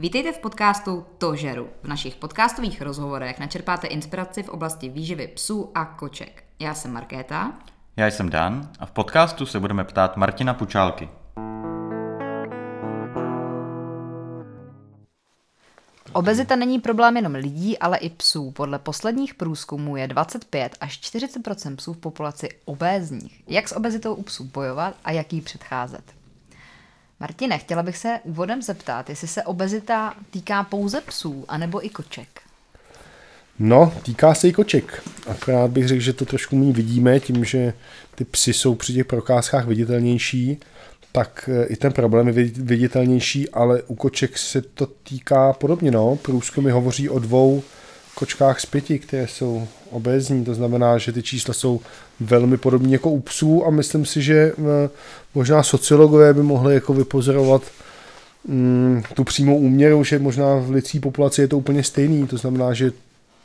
Vítejte v podcastu To žeru. V našich podcastových rozhovorech načerpáte inspiraci v oblasti výživy psů a koček. Já jsem Markéta. Já jsem Dan a v podcastu se budeme ptát Martina Pučálky. Obezita není problém jenom lidí, ale i psů. Podle posledních průzkumů je 25 až 40% psů v populaci obézních. Jak s obezitou u psů bojovat a jak jí předcházet? Martine, chtěla bych se úvodem zeptat, jestli se obezita týká pouze psů, anebo i koček. No, týká se i koček. Akorát bych řekl, že to trošku méně vidíme, tím, že ty psy jsou při těch prokázkách viditelnější, tak e, i ten problém je viditelnější, ale u koček se to týká podobně. No. Průzkumy hovoří o dvou kočkách z pěti, které jsou obézní, to znamená, že ty čísla jsou velmi podobné jako u psů a myslím si, že e, možná sociologové by mohli jako vypozorovat mm, tu přímou úměru, že možná v lidské populaci je to úplně stejný, to znamená, že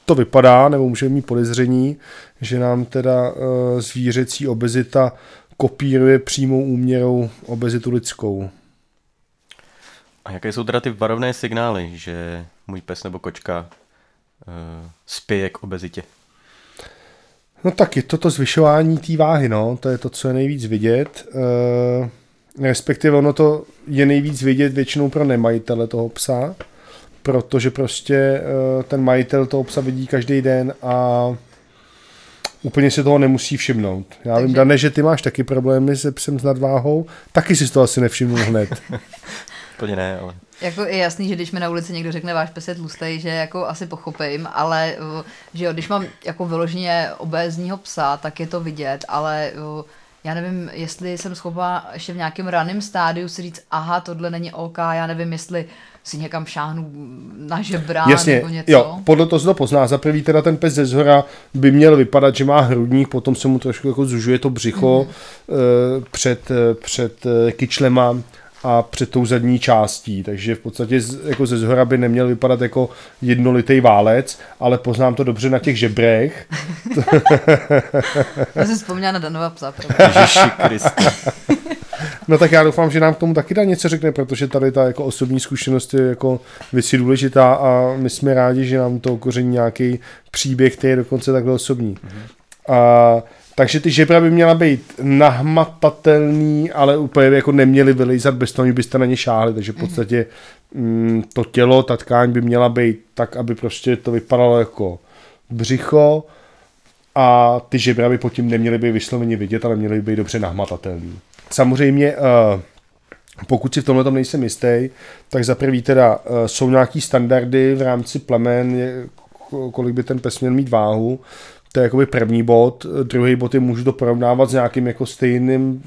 to vypadá, nebo můžeme mít podezření, že nám teda uh, zvířecí obezita kopíruje přímou úměrou obezitu lidskou. A jaké jsou teda ty varovné signály, že můj pes nebo kočka spěje k obezitě? No tak je to to zvyšování té váhy, no, to je to, co je nejvíc vidět. Uh, respektive ono to je nejvíc vidět většinou pro nemajitele toho psa, protože prostě uh, ten majitel toho psa vidí každý den a úplně si toho nemusí všimnout. Já Takže... vím, Dane, že ty máš taky problémy se psem s nadváhou, taky si to asi nevšimnul hned. Úplně ne, ale... Jako je jasný, že když mi na ulici někdo řekne váš pes je tlustej, že jako asi pochopím, ale že jo, když mám jako vyloženě obézního psa, tak je to vidět, ale já nevím, jestli jsem schopná ještě v nějakém raném stádiu si říct, aha, tohle není OK, já nevím, jestli si někam šáhnu na žebra Jasně, nebo něco. Jo, podle toho se to pozná. Za prvý teda ten pes ze zhora by měl vypadat, že má hrudník, potom se mu trošku jako zužuje to břicho mm-hmm. před, před eh, kyčlema a před tou zadní částí, takže v podstatě jako ze zhora by neměl vypadat jako jednolitý válec, ale poznám to dobře na těch žebrech. Já jsem vzpomněla na Danova psa. No tak já doufám, že nám k tomu taky dá něco řekne, protože tady ta jako osobní zkušenost je jako věci důležitá a my jsme rádi, že nám to koření nějaký příběh, který je dokonce takhle osobní. Mm-hmm. A takže ty žebra by měla být nahmatatelný, ale úplně jako neměly vylejzat bez toho, byste na ně šáhli, takže v mhm. podstatě mm, to tělo, ta tkáň by měla být tak, aby prostě to vypadalo jako břicho a ty žebra by pod tím neměly být vysloveně vidět, ale měly by být dobře nahmatatelný. Samozřejmě uh, pokud si v tomhle tom nejsem jistý, tak za prvý teda uh, jsou nějaký standardy v rámci plemen, kolik by ten pes měl mít váhu, to je jakoby první bod. Druhý bod je můžu to porovnávat s nějakým jako stejným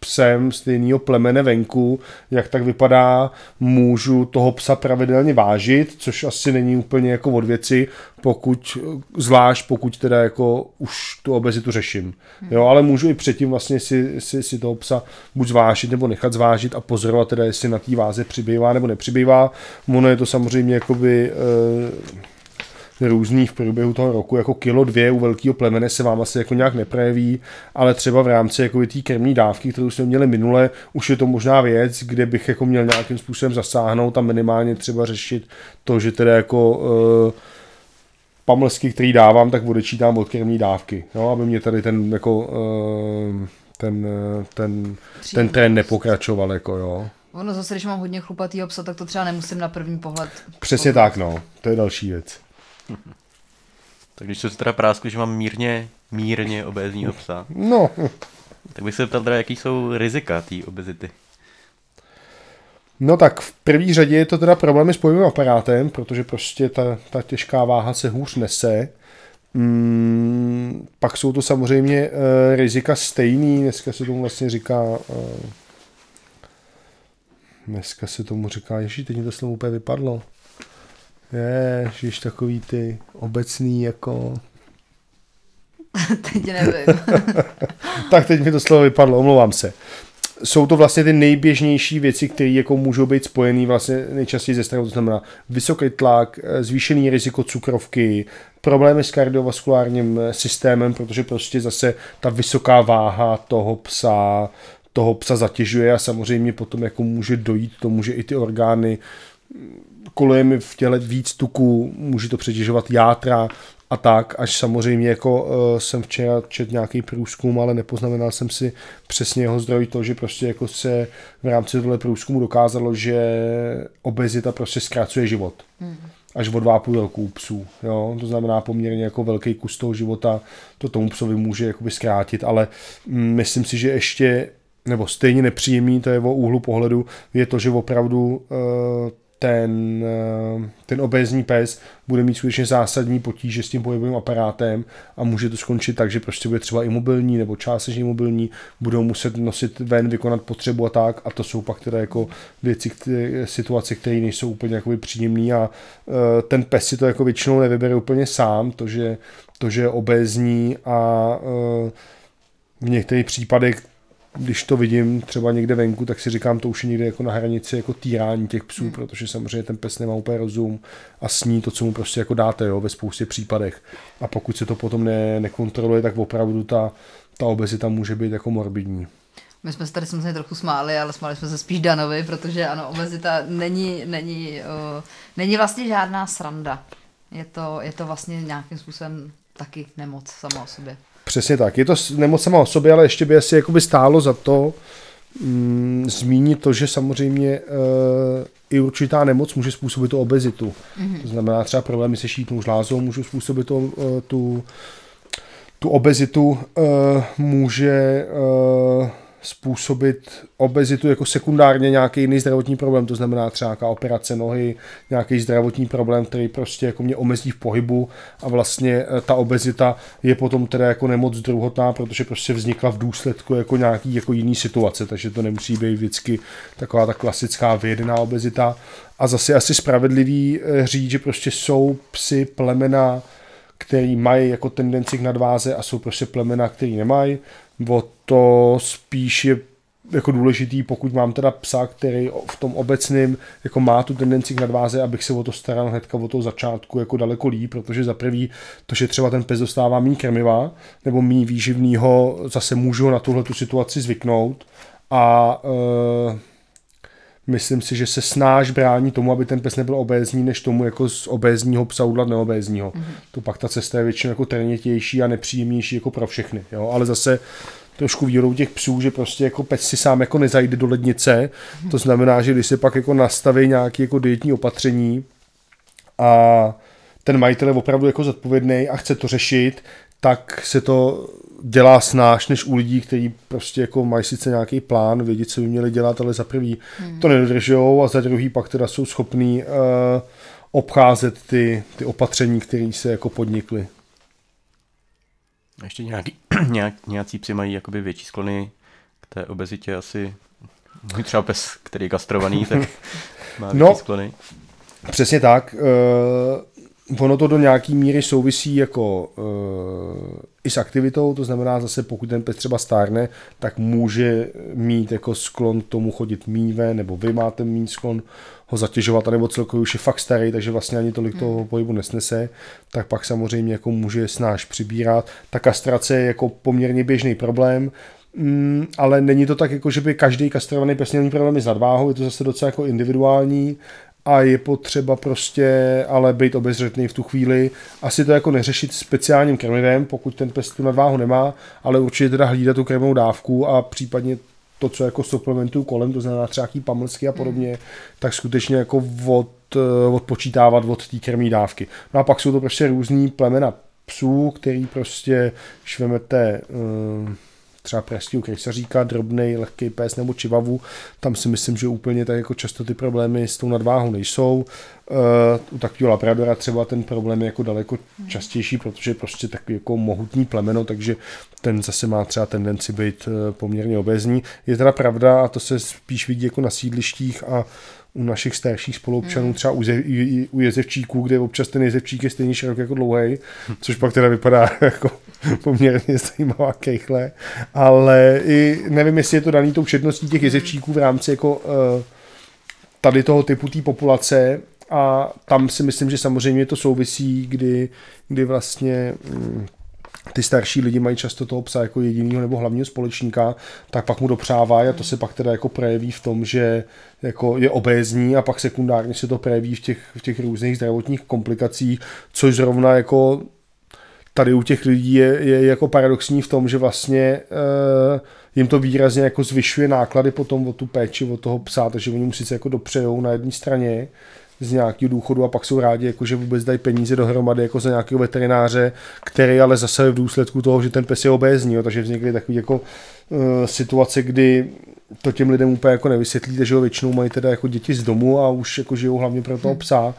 psem stejného plemene venku, jak tak vypadá, můžu toho psa pravidelně vážit, což asi není úplně jako od věci, pokud, zvlášť pokud teda jako už tu obezitu řeším. Jo, ale můžu i předtím vlastně si, si, si toho psa buď zvážit nebo nechat zvážit a pozorovat teda, jestli na té váze přibývá nebo nepřibývá. Ono je to samozřejmě jakoby eh, různý v průběhu toho roku, jako kilo dvě u velkého plemene se vám asi jako nějak neprojeví, ale třeba v rámci jako té krmní dávky, kterou jsme měli minule, už je to možná věc, kde bych jako měl nějakým způsobem zasáhnout a minimálně třeba řešit to, že teda jako uh, pamlsky, který dávám, tak odečítám od krmní dávky, no, aby mě tady ten jako uh, ten, ten, ten trend nepokračoval, jako jo. Ono zase, když mám hodně chlupatýho psa, tak to třeba nemusím na první pohled. Přesně tak, no. To je další věc. tak když se teda práskli, že mám mírně, mírně obézního psa, no. tak bych se ptal teda, jaký jsou rizika té obezity. No tak v první řadě je to teda problémy s pohybovým aparátem, protože prostě ta, ta těžká váha se hůř nese. Mm, pak jsou to samozřejmě uh, rizika stejný, dneska se tomu vlastně říká uh, dneska se tomu říká, ježí, teď mi to slovo úplně vypadlo. Ježiš, takový ty obecný jako... teď nevím. tak teď mi to slovo vypadlo, omlouvám se. Jsou to vlastně ty nejběžnější věci, které jako můžou být spojené vlastně nejčastěji ze strany, to znamená vysoký tlak, zvýšený riziko cukrovky, problémy s kardiovaskulárním systémem, protože prostě zase ta vysoká váha toho psa, toho psa zatěžuje a samozřejmě potom jako může dojít k tomu, že i ty orgány koluje mi v těle víc tuku, může to přetěžovat játra a tak, až samozřejmě jako uh, jsem včera čet nějaký průzkum, ale nepoznamenal jsem si přesně jeho zdroj to, že prostě jako se v rámci tohle průzkumu dokázalo, že obezita prostě zkracuje život. Hmm až o dva půl roku psů. Jo? To znamená poměrně jako velký kus toho života to tomu psovi může jakoby zkrátit, ale mm, myslím si, že ještě nebo stejně nepříjemný, to je o úhlu pohledu, je to, že opravdu uh, ten, eh, ten obézní pes bude mít skutečně zásadní potíže s tím pohybovým aparátem a může to skončit tak, že prostě bude třeba imobilní nebo částečně imobilní, budou muset nosit ven, vykonat potřebu a tak. A to jsou pak teda jako věci, které, situace, které nejsou úplně jakoby příjemné. A uh, ten pes si to jako většinou nevybere úplně sám, to, že, to, že je obézní a uh, v některých případech když to vidím třeba někde venku, tak si říkám, to už je někde jako na hranici jako týrání těch psů, hmm. protože samozřejmě ten pes nemá úplně rozum a sní to, co mu prostě jako dáte jo, ve spoustě případech. A pokud se to potom ne, nekontroluje, tak opravdu ta, ta obezita může být jako morbidní. My jsme se tady samozřejmě trochu smáli, ale smáli jsme se spíš Danovi, protože ano, obezita není, není, uh, není vlastně žádná sranda. Je to, je to vlastně nějakým způsobem taky nemoc sama o sobě. Přesně tak. Je to nemoc sama o sobě, ale ještě by asi jakoby stálo za to mm, zmínit to, že samozřejmě e, i určitá nemoc může způsobit tu obezitu. Mm-hmm. To znamená třeba problémy se šítnou žlázou můžou způsobit to, e, tu, tu obezitu. E, může e, způsobit obezitu jako sekundárně nějaký jiný zdravotní problém, to znamená třeba nějaká operace nohy, nějaký zdravotní problém, který prostě jako mě omezí v pohybu a vlastně eh, ta obezita je potom teda jako nemoc druhotná, protože prostě vznikla v důsledku jako nějaký jako jiný situace, takže to nemusí být vždycky taková ta klasická vyjedená obezita. A zase asi spravedlivý eh, říct, že prostě jsou psy plemena, který mají jako tendenci k nadváze a jsou prostě plemena, který nemají o to spíš je jako důležitý, pokud mám teda psa, který v tom obecném jako má tu tendenci k nadváze, abych se o to staral hnedka od toho začátku jako daleko líp, protože za prvý to, že třeba ten pes dostává méně krmiva nebo méně výživného, zase můžu na tuhle tu situaci zvyknout. A e, myslím si, že se snáš brání tomu, aby ten pes nebyl obézní, než tomu jako z obézního psa udlat neobézního. Mm-hmm. To pak ta cesta je většinou jako trenitější a nepříjemnější jako pro všechny. Jo? Ale zase trošku výhodou těch psů, že prostě jako pes si sám jako nezajde do lednice. Mm-hmm. To znamená, že když se pak jako nastaví nějaké jako dietní opatření a ten majitel je opravdu jako zodpovědný a chce to řešit, tak se to dělá snáš než u lidí, kteří prostě jako mají sice nějaký plán, vědí, co by měli dělat, ale za prvý hmm. to nedržou a za druhý pak teda jsou schopní uh, obcházet ty, ty opatření, které se jako podnikly. Ještě nějaký, nějak, nějací psi mají jakoby větší sklony k té obezitě asi. Můj třeba pes, který je kastrovaný, tak má větší no, sklony. Přesně tak. Uh, ono to do nějaký míry souvisí jako uh, i s aktivitou, to znamená zase pokud ten pes třeba stárne, tak může mít jako sklon k tomu chodit míve, nebo vy máte mít sklon ho zatěžovat, nebo celkově už je fakt starý, takže vlastně ani tolik toho hmm. pohybu nesnese, tak pak samozřejmě jako může snáš přibírat. Ta kastrace je jako poměrně běžný problém, Mm, ale není to tak, jako že by každý kastrovaný pes měl problémy s nadváhou, je to zase docela jako individuální a je potřeba prostě ale být obezřetný v tu chvíli. Asi to jako neřešit speciálním krmivem, pokud ten pes tu nadváhu nemá, ale určitě teda hlídat tu krmovou dávku a případně to, co jako suplementují kolem, to znamená třeba jaký pamlsky a podobně, mm. tak skutečně jako od, eh, odpočítávat od té krmí dávky. No a pak jsou to prostě různý plemena psů, který prostě švemete uh, třeba pražského krejsaříka, drobný, lehký pes nebo čivavu, tam si myslím, že úplně tak jako často ty problémy s tou nadváhou nejsou. Uh, u takového labradora třeba ten problém je jako daleko častější, protože je prostě takový jako mohutný plemeno, takže ten zase má třeba tendenci být uh, poměrně obezní. Je teda pravda, a to se spíš vidí jako na sídlištích a u našich starších spoluobčanů, hmm. třeba u, ze, u jezevčíků, kde občas ten jezevčík je stejně široký jako dlouhý, což pak teda vypadá jako poměrně zajímavá kejchle, ale i nevím, jestli je to daný tou všedností těch jezevčíků v rámci jako uh, tady toho typu té populace. A tam si myslím, že samozřejmě to souvisí, kdy, kdy vlastně um, ty starší lidi mají často toho psa jako jedinýho nebo hlavního společníka, tak pak mu dopřávají a to se pak teda jako projeví v tom, že jako je obézní a pak sekundárně se to projeví v těch, v těch různých zdravotních komplikacích, což zrovna jako tady u těch lidí je, je jako paradoxní v tom, že vlastně uh, jim to výrazně jako zvyšuje náklady potom o tu péči, o toho psa, takže oni mu sice jako dopřejou na jedné straně, z nějakého důchodu a pak jsou rádi, jako, že vůbec dají peníze dohromady jako za nějakého veterináře, který ale zase v důsledku toho, že ten pes je obézní, jo, takže vznikly takové jako uh, situace, kdy to těm lidem úplně jako nevysvětlíte, že ho většinou mají teda jako děti z domu a už jako žijou hlavně pro toho psa.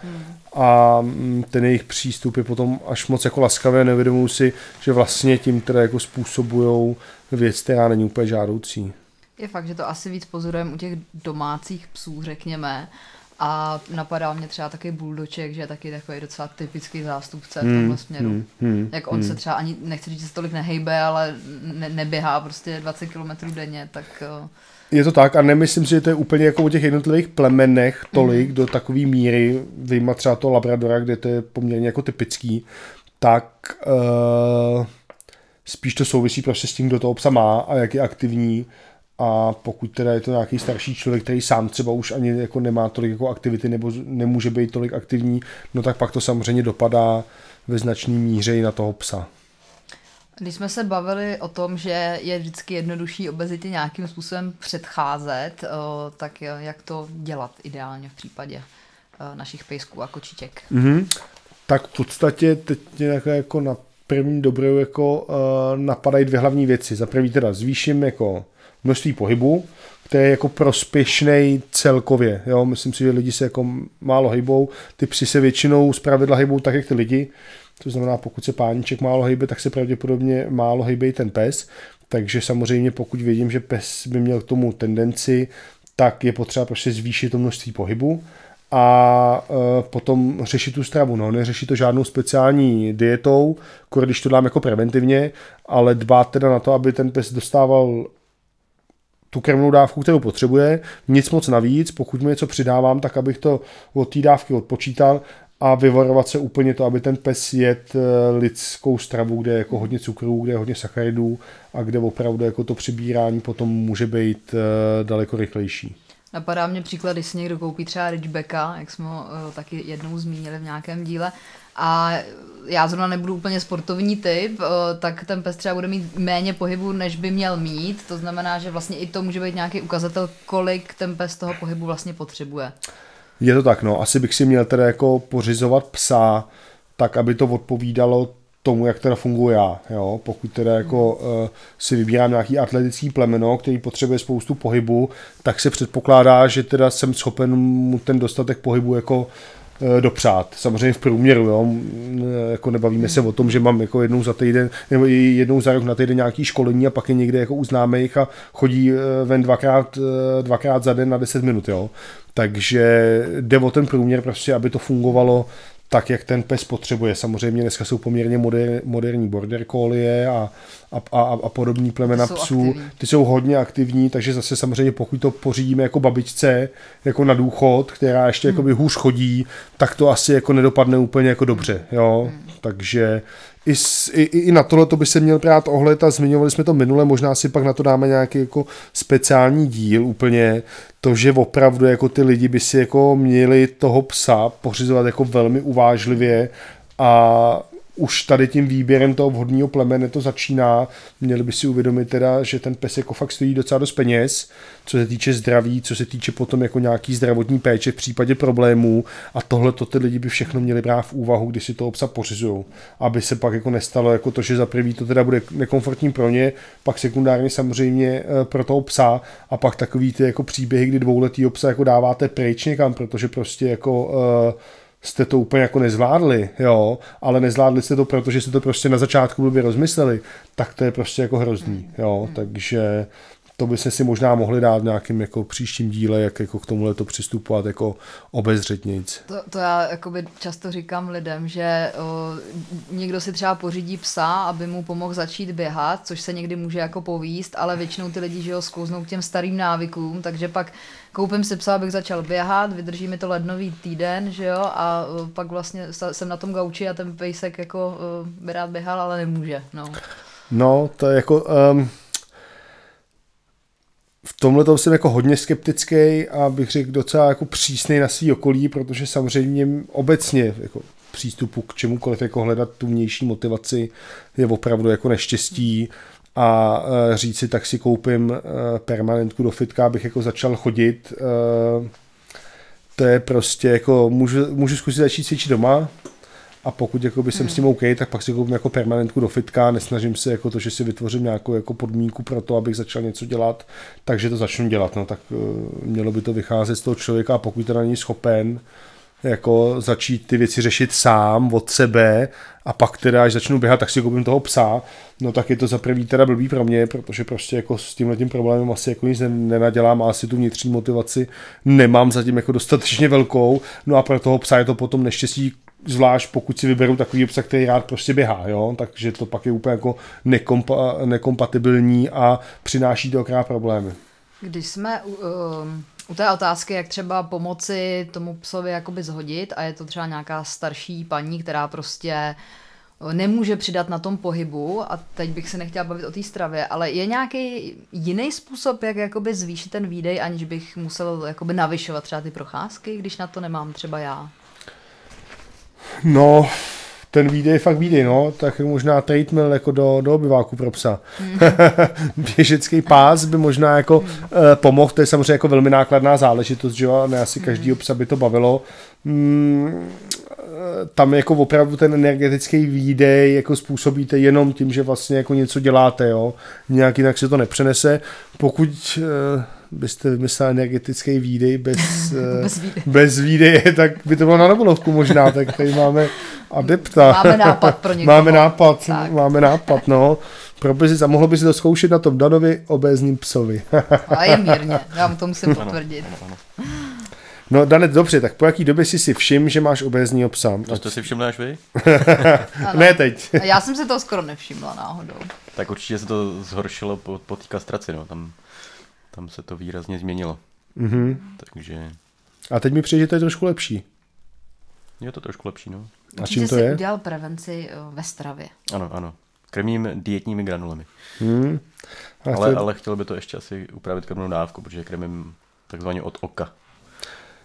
A mm, ten jejich přístup je potom až moc jako laskavé, nevědomují si, že vlastně tím teda jako způsobujou věc, která není úplně žádoucí. Je fakt, že to asi víc pozorujeme u těch domácích psů, řekněme, a napadá mě třeba taky buldoček, že je taky takový docela typický zástupce v tomhle hmm, směru. Hmm, hmm, Jak on hmm. se třeba ani, nechci říct, že se tolik nehejbe, ale ne, neběhá prostě 20 km denně, tak... Eh, je to tak a nemyslím si, že to je úplně jako o těch jednotlivých plemenech tolik mm. do takové míry, vyjma třeba to Labradora, kde to je poměrně jako typický, tak uh, spíš to souvisí prostě s tím, kdo toho psa má a jak je aktivní a pokud teda je to nějaký starší člověk, který sám třeba už ani jako nemá tolik jako aktivity nebo nemůže být tolik aktivní, no tak pak to samozřejmě dopadá ve značný míře i na toho psa. Když jsme se bavili o tom, že je vždycky jednodušší obezitě nějakým způsobem předcházet, tak jak to dělat ideálně v případě našich pejsků a kočiček? Mm-hmm. Tak v podstatě teď jako na první dobrou jako uh, napadají dvě hlavní věci. Za první teda zvýším jako množství pohybu, který je jako prospěšný celkově. Jo? Myslím si, že lidi se jako málo hejbou, ty psy se většinou z pravidla hejbou tak, jak ty lidi. To znamená, pokud se páníček málo hejbe, tak se pravděpodobně málo hejbe i ten pes. Takže samozřejmě, pokud vidím, že pes by měl k tomu tendenci, tak je potřeba prostě zvýšit to množství pohybu a e, potom řešit tu stravu. No, neřešit to žádnou speciální dietou, když to dám jako preventivně, ale dbát teda na to, aby ten pes dostával tu krmnou dávku, kterou potřebuje, nic moc navíc, pokud mu něco přidávám, tak abych to od té dávky odpočítal a vyvarovat se úplně to, aby ten pes jet eh, lidskou stravu, kde je jako hodně cukrů, kde je hodně sacharidů a kde opravdu jako to přibírání potom může být eh, daleko rychlejší. Napadá mě příklad, když si někdo koupí třeba Ridgebacka, jak jsme ho uh, taky jednou zmínili v nějakém díle, a já zrovna nebudu úplně sportovní typ, uh, tak ten pes třeba bude mít méně pohybu, než by měl mít. To znamená, že vlastně i to může být nějaký ukazatel, kolik ten pes toho pohybu vlastně potřebuje. Je to tak, no. Asi bych si měl teda jako pořizovat psa, tak aby to odpovídalo tomu, jak teda funguji já. Jo? Pokud teda jako uh, si vybírám nějaký atletický plemeno, který potřebuje spoustu pohybu, tak se předpokládá, že teda jsem schopen mu ten dostatek pohybu jako dopřát. Samozřejmě v průměru, jo? jako nebavíme se o tom, že mám jako jednou za týden, nebo jednou za rok na týden nějaký školení a pak je někde jako uznámých a chodí uh, ven dvakrát, dvakrát za den na 10 minut, jo. Takže jde o ten průměr prostě, aby to fungovalo tak, jak ten pes potřebuje. Samozřejmě dneska jsou poměrně moder, moderní border collie a, a, a, a podobní plemena ty psů. Aktivní. Ty jsou hodně aktivní, takže zase samozřejmě pokud to pořídíme jako babičce, jako na důchod, která ještě hmm. hůř chodí, tak to asi jako nedopadne úplně jako dobře. Jo? Hmm. Takže i, i, i na tohle to by se měl brát ohled a zmiňovali jsme to minule, možná si pak na to dáme nějaký jako speciální díl úplně, to, že opravdu jako ty lidi by si jako měli toho psa pořizovat jako velmi uvážlivě a už tady tím výběrem toho vhodného plemene to začíná. Měli by si uvědomit teda, že ten pes jako fakt stojí docela dost peněz, co se týče zdraví, co se týče potom jako nějaký zdravotní péče v případě problémů a tohle to ty lidi by všechno měli brát v úvahu, když si toho psa pořizují, aby se pak jako nestalo jako to, že za prvý to teda bude nekomfortní pro ně, pak sekundárně samozřejmě eh, pro toho psa a pak takový ty jako příběhy, kdy dvouletý psa jako dáváte pryč někam, protože prostě jako uh, jste to úplně jako nezvládli, jo, ale nezvládli jste to, protože jste to prostě na začátku blbě rozmysleli, tak to je prostě jako hrozný, jo, takže to by se si možná mohli dát v nějakým jako příštím díle, jak jako k tomuhle to přistupovat jako obezřetnějc. To, to já jakoby často říkám lidem, že o, někdo si třeba pořídí psa, aby mu pomohl začít běhat, což se někdy může jako povíst, ale většinou ty lidi, že jo, sklouznou k těm starým návykům, takže pak koupím si psa, abych začal běhat, vydrží mi to lednový týden, že jo, a pak vlastně jsem na tom gauči a ten pejsek jako by rád běhal, ale nemůže, no. No, to je jako... Um v tomhle tom jsem jako hodně skeptický a bych řekl docela jako přísný na svý okolí, protože samozřejmě obecně jako přístupu k čemukoliv jako hledat tu vnější motivaci je opravdu jako neštěstí a e, říct si, tak si koupím e, permanentku do fitka, abych jako začal chodit. E, to je prostě jako, můžu, můžu zkusit začít cvičit doma, a pokud jako by jsem hmm. s tím OK, tak pak si koupím jako permanentku do fitka, nesnažím se jako to, že si vytvořím nějakou jako podmínku pro to, abych začal něco dělat, takže to začnu dělat, no tak uh, mělo by to vycházet z toho člověka a pokud teda není schopen jako začít ty věci řešit sám od sebe a pak teda, až začnu běhat, tak si koupím toho psa, no tak je to za prvý teda blbý pro mě, protože prostě jako s tímhle tím problémem asi jako nic nenadělám a asi tu vnitřní motivaci nemám zatím jako dostatečně velkou, no a pro toho psa je to potom neštěstí zvlášť pokud si vyberu takový psa, který rád prostě běhá, jo? takže to pak je úplně jako nekompa, nekompatibilní a přináší to okrát problémy. Když jsme u, um, u té otázky, jak třeba pomoci tomu psovi jakoby zhodit a je to třeba nějaká starší paní, která prostě nemůže přidat na tom pohybu a teď bych se nechtěla bavit o té stravě, ale je nějaký jiný způsob, jak jakoby zvýšit ten výdej, aniž bych musel jakoby navyšovat třeba ty procházky, když na to nemám třeba já? No, ten výdej je fakt výdej, no, tak možná treatment jako do, do obyváku pro psa. Mm. Běžecký pás by možná jako mm. uh, pomohl, to je samozřejmě jako velmi nákladná záležitost, že jo, ne asi mm. každý psa by to bavilo. Mm, tam jako opravdu ten energetický výdej jako způsobíte jenom tím, že vlastně jako něco děláte, jo. Nějak jinak se to nepřenese. Pokud uh, byste vymysleli energetický výdej bez, bez, eh, výdej. bez výdeje, tak by to bylo na Nobelovku možná, tak tady máme adepta. Máme nápad pro někoho. Máme nápad, tak. máme nápad, no. Pro by a mohlo by si to zkoušet na tom Danovi obézním psovi. a je mírně, já mu to musím potvrdit. No, Dane, dobře, tak po jaký době jsi si všim, že máš obézního psa? No, to si všiml až vy? ne teď. A já jsem se to skoro nevšimla náhodou. Tak určitě se to zhoršilo po, po té kastraci, no. Tam tam se to výrazně změnilo. Mm-hmm. Takže... A teď mi přijde, že to je trošku lepší. Je to trošku lepší, no. A čím to je? udělal prevenci eh, ve stravě. Ano, ano. Krmím dietními granulemi. Hmm. Ale, to... ale chtěl by to ještě asi upravit krmnou dávku, protože krmím takzvaně od oka.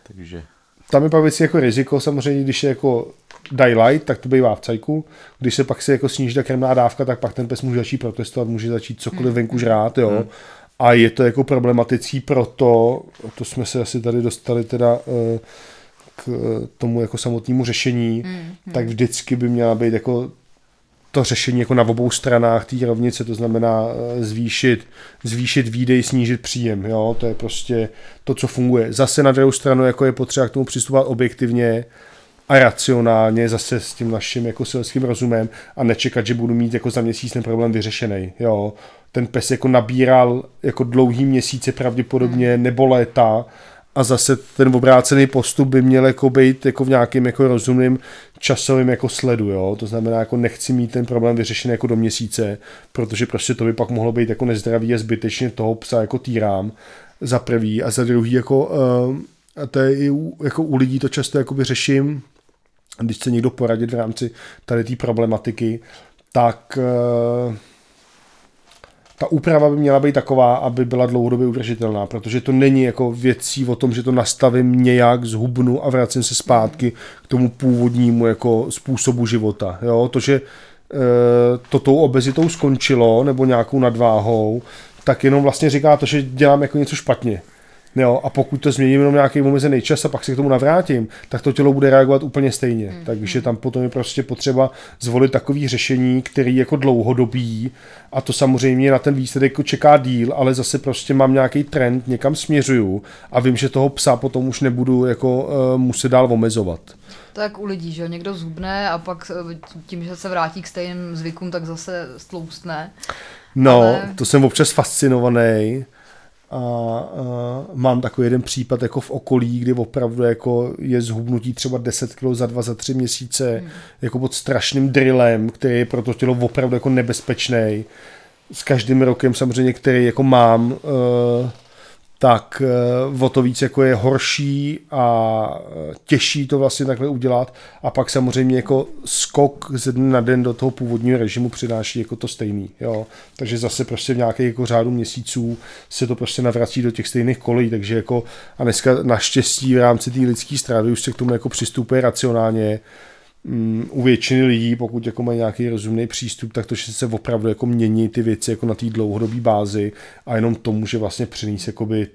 Takže... Tam je pak věc jako riziko, samozřejmě, když je jako daylight, tak to bývá v cajku. Když se pak se jako sníží ta krmná dávka, tak pak ten pes může začít protestovat, může začít cokoliv hmm. venku žrát, jo. Hmm a je to jako problematický proto, to jsme se asi tady dostali teda eh, k tomu jako samotnému řešení, mm, mm. tak vždycky by měla být jako to řešení jako na obou stranách té rovnice, to znamená eh, zvýšit, zvýšit výdej, snížit příjem, jo, to je prostě to, co funguje. Zase na druhou stranu jako je potřeba k tomu přistupovat objektivně a racionálně, zase s tím naším jako selským rozumem a nečekat, že budu mít jako za měsíc ten problém vyřešený, jo ten pes jako nabíral jako dlouhý měsíce pravděpodobně hmm. nebo léta a zase ten obrácený postup by měl jako být jako v nějakém jako rozumným časovém jako sledu, jo? to znamená jako nechci mít ten problém vyřešený jako do měsíce, protože prostě to by pak mohlo být jako nezdravý a zbytečně toho psa jako týrám za prvý a za druhý jako uh, a to je i u, jako u lidí to často jakoby řeším, když chce někdo poradit v rámci tady té problematiky, tak uh, ta úprava by měla být taková, aby byla dlouhodobě udržitelná, protože to není jako věcí o tom, že to nastavím nějak, zhubnu a vracím se zpátky k tomu původnímu jako způsobu života. Jo? To, že e, to tou obezitou skončilo nebo nějakou nadváhou, tak jenom vlastně říká to, že dělám jako něco špatně. Jo, a pokud to změním jenom nějaký omezený čas a pak se k tomu navrátím, tak to tělo bude reagovat úplně stejně. Mm. Takže tam potom je prostě potřeba zvolit takový řešení, který jako dlouhodobý a to samozřejmě na ten výsledek jako čeká díl, ale zase prostě mám nějaký trend, někam směřuju a vím, že toho psa potom už nebudu jako uh, muset dál omezovat. Tak u lidí, že někdo zhubne a pak eh, tím, že se vrátí k stejným zvykům, tak zase stloustne. No, ale... to jsem občas fascinovaný a, a mám takový jeden případ jako v okolí, kdy opravdu jako je zhubnutí třeba 10 kg za dva, za tři měsíce, hmm. jako pod strašným drillem, který je pro to tělo opravdu jako nebezpečný. S každým rokem samozřejmě, který jako mám, uh, tak eh, o to víc jako je horší a eh, těžší to vlastně takhle udělat. A pak samozřejmě jako skok ze dne na den do toho původního režimu přináší jako to stejný, jo. Takže zase prostě v nějakých jako řádu měsíců se to prostě navrací do těch stejných kolejí, takže jako a dneska naštěstí v rámci té lidské strávy už se k tomu jako přistupuje racionálně, um, u většiny lidí, pokud jako mají nějaký rozumný přístup, tak to, že se opravdu jako mění ty věci jako na té dlouhodobé bázi a jenom to může vlastně přinést jakoby